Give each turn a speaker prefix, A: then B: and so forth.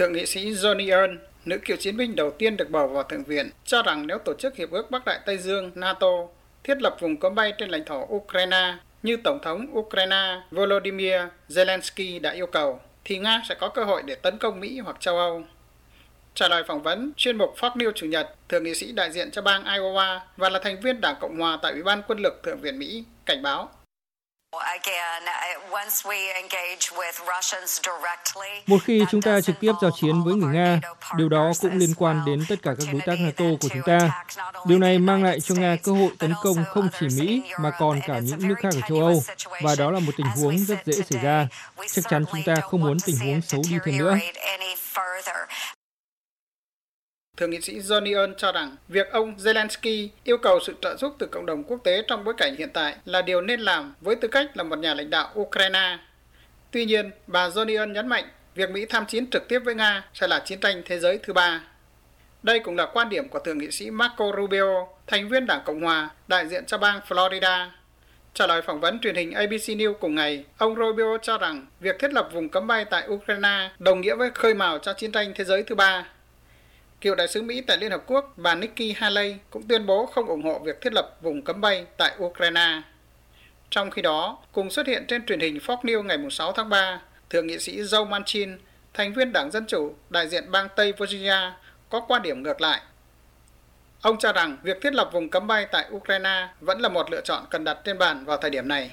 A: Thượng nghị sĩ Johnny Earn, nữ cựu chiến binh đầu tiên được bầu vào Thượng viện, cho rằng nếu tổ chức Hiệp ước Bắc Đại Tây Dương NATO thiết lập vùng cấm bay trên lãnh thổ Ukraine như Tổng thống Ukraine Volodymyr Zelensky đã yêu cầu, thì Nga sẽ có cơ hội để tấn công Mỹ hoặc châu Âu. Trả lời phỏng vấn chuyên mục Fox News Chủ nhật, thượng nghị sĩ đại diện cho bang Iowa và là thành viên Đảng Cộng Hòa tại Ủy ban Quân lực Thượng viện Mỹ cảnh báo
B: một khi chúng ta trực tiếp giao chiến với người Nga, điều đó cũng liên quan đến tất cả các đối tác NATO của chúng ta. Điều này mang lại cho Nga cơ hội tấn công không chỉ Mỹ mà còn cả những nước khác ở châu Âu, và đó là một tình huống rất dễ xảy ra. Chắc chắn chúng ta không muốn tình huống xấu đi thêm nữa.
A: Thượng nghị sĩ Johnny Earn cho rằng việc ông Zelensky yêu cầu sự trợ giúp từ cộng đồng quốc tế trong bối cảnh hiện tại là điều nên làm với tư cách là một nhà lãnh đạo Ukraine. Tuy nhiên, bà Johnny Earn nhấn mạnh việc Mỹ tham chiến trực tiếp với Nga sẽ là chiến tranh thế giới thứ ba. Đây cũng là quan điểm của Thượng nghị sĩ Marco Rubio, thành viên Đảng Cộng Hòa, đại diện cho bang Florida. Trả lời phỏng vấn truyền hình ABC News cùng ngày, ông Rubio cho rằng việc thiết lập vùng cấm bay tại Ukraine đồng nghĩa với khơi mào cho chiến tranh thế giới thứ ba Cựu đại sứ Mỹ tại Liên Hợp Quốc bà Nikki Haley cũng tuyên bố không ủng hộ việc thiết lập vùng cấm bay tại Ukraine. Trong khi đó, cùng xuất hiện trên truyền hình Fox News ngày 6 tháng 3, Thượng nghị sĩ Joe Manchin, thành viên Đảng Dân Chủ, đại diện bang Tây Virginia, có quan điểm ngược lại. Ông cho rằng việc thiết lập vùng cấm bay tại Ukraine vẫn là một lựa chọn cần đặt trên bàn vào thời điểm này.